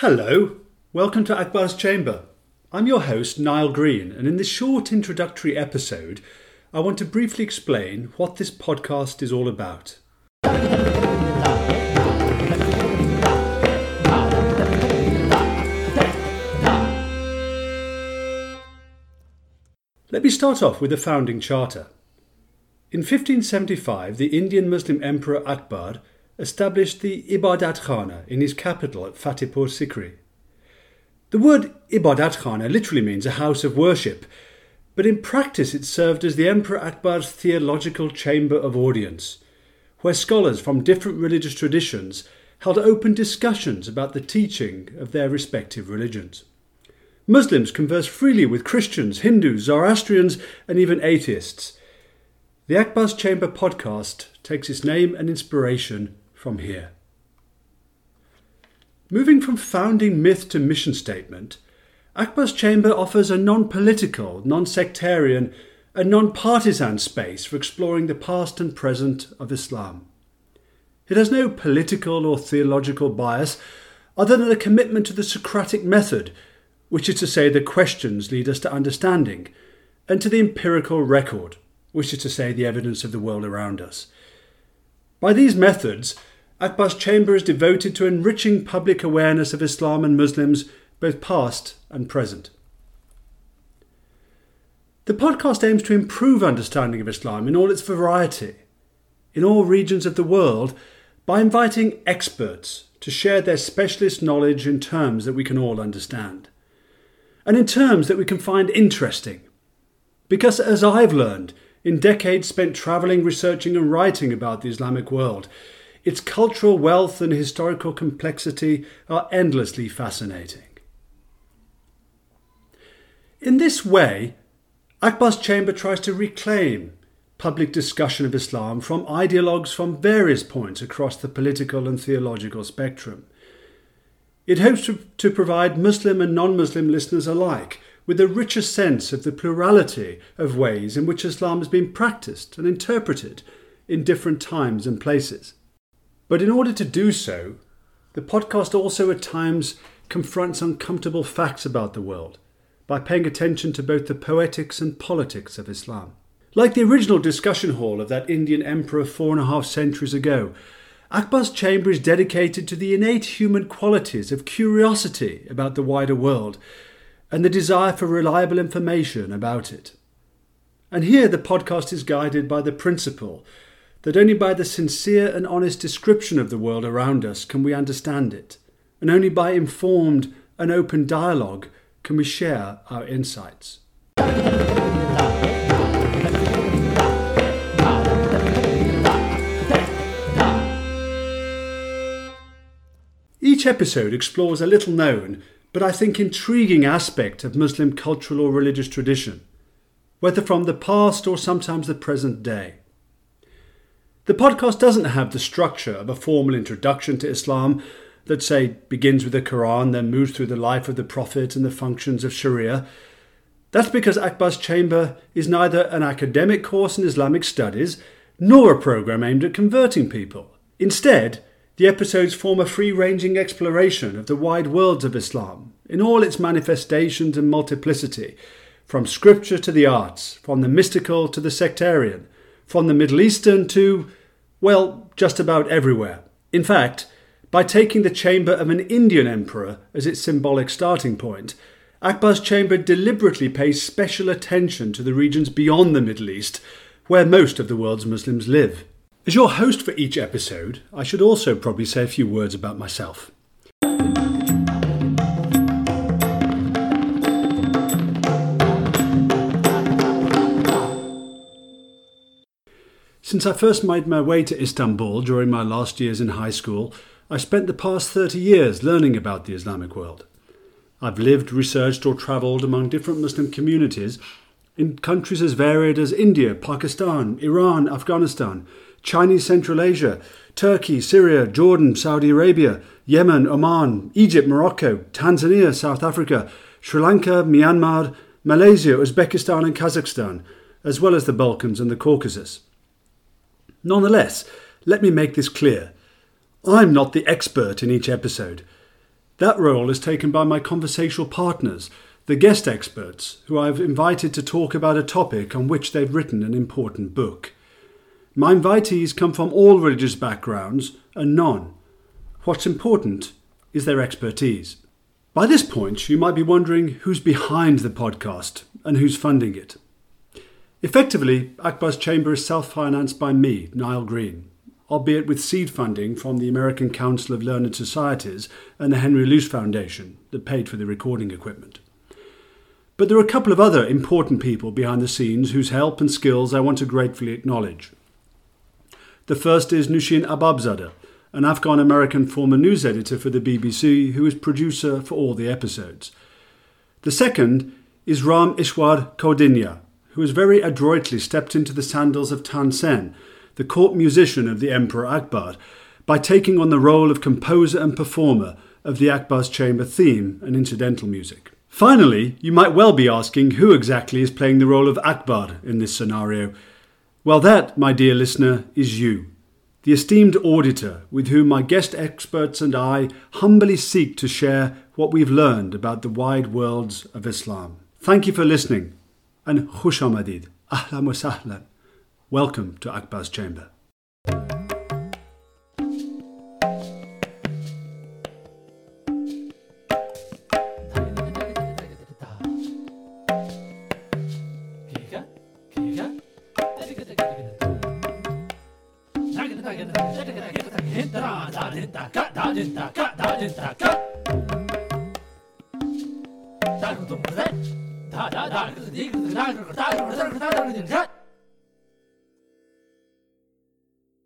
Hello, welcome to Akbar's Chamber. I'm your host, Nile Green, and in this short introductory episode, I want to briefly explain what this podcast is all about. Let me start off with the founding charter. In 1575, the Indian Muslim Emperor Akbar established the Ibadat Khana in his capital at Fatehpur Sikri. The word Ibadat Khana literally means a house of worship, but in practice it served as the Emperor Akbar's theological chamber of audience, where scholars from different religious traditions held open discussions about the teaching of their respective religions. Muslims converse freely with Christians, Hindus, Zoroastrians, and even atheists. The Akbar's Chamber podcast takes its name and inspiration from here. Moving from founding myth to mission statement, Akbar's Chamber offers a non political, non sectarian, and non partisan space for exploring the past and present of Islam. It has no political or theological bias other than a commitment to the Socratic method, which is to say, the questions lead us to understanding, and to the empirical record, which is to say, the evidence of the world around us. By these methods, Akbar's chamber is devoted to enriching public awareness of Islam and Muslims, both past and present. The podcast aims to improve understanding of Islam in all its variety, in all regions of the world, by inviting experts to share their specialist knowledge in terms that we can all understand, and in terms that we can find interesting. Because, as I've learned in decades spent travelling, researching, and writing about the Islamic world, its cultural wealth and historical complexity are endlessly fascinating. In this way, Akbar's chamber tries to reclaim public discussion of Islam from ideologues from various points across the political and theological spectrum. It hopes to, to provide Muslim and non Muslim listeners alike with a richer sense of the plurality of ways in which Islam has been practiced and interpreted in different times and places. But in order to do so, the podcast also at times confronts uncomfortable facts about the world by paying attention to both the poetics and politics of Islam. Like the original discussion hall of that Indian emperor four and a half centuries ago, Akbar's chamber is dedicated to the innate human qualities of curiosity about the wider world and the desire for reliable information about it. And here the podcast is guided by the principle that only by the sincere and honest description of the world around us can we understand it, and only by informed and open dialogue can we share our insights. Each episode explores a little known, but I think intriguing aspect of Muslim cultural or religious tradition, whether from the past or sometimes the present day. The podcast doesn't have the structure of a formal introduction to Islam that, say, begins with the Quran, then moves through the life of the Prophet and the functions of Sharia. That's because Akbar's Chamber is neither an academic course in Islamic studies nor a program aimed at converting people. Instead, the episodes form a free ranging exploration of the wide worlds of Islam in all its manifestations and multiplicity, from scripture to the arts, from the mystical to the sectarian, from the Middle Eastern to well, just about everywhere. In fact, by taking the chamber of an Indian emperor as its symbolic starting point, Akbar's chamber deliberately pays special attention to the regions beyond the Middle East, where most of the world's Muslims live. As your host for each episode, I should also probably say a few words about myself. Since I first made my way to Istanbul during my last years in high school, I spent the past 30 years learning about the Islamic world. I've lived, researched, or travelled among different Muslim communities in countries as varied as India, Pakistan, Iran, Afghanistan, Chinese Central Asia, Turkey, Syria, Jordan, Saudi Arabia, Yemen, Oman, Egypt, Morocco, Tanzania, South Africa, Sri Lanka, Myanmar, Malaysia, Uzbekistan, and Kazakhstan, as well as the Balkans and the Caucasus. Nonetheless, let me make this clear. I'm not the expert in each episode. That role is taken by my conversational partners, the guest experts, who I've invited to talk about a topic on which they've written an important book. My invitees come from all religious backgrounds and none. What's important is their expertise. By this point, you might be wondering who's behind the podcast and who's funding it. Effectively, Akbar's Chamber is self financed by me, Nile Green, albeit with seed funding from the American Council of Learned Societies and the Henry Luce Foundation that paid for the recording equipment. But there are a couple of other important people behind the scenes whose help and skills I want to gratefully acknowledge. The first is Nushin Arbabzadah, an Afghan American former news editor for the BBC who is producer for all the episodes. The second is Ram Ishwar Kaudinya, who has very adroitly stepped into the sandals of Tansen, the court musician of the Emperor Akbar, by taking on the role of composer and performer of the Akbar's Chamber theme and incidental music. Finally, you might well be asking who exactly is playing the role of Akbar in this scenario. Well, that, my dear listener, is you the esteemed auditor with whom my guest experts and I humbly seek to share what we've learned about the wide worlds of Islam. Thank you for listening and khush amadid, ahlan wa sahlan. Welcome to Akbar's Chamber. だでたかだでたかだでたか。だるともだだだだるでいくだるだるだるだるだだ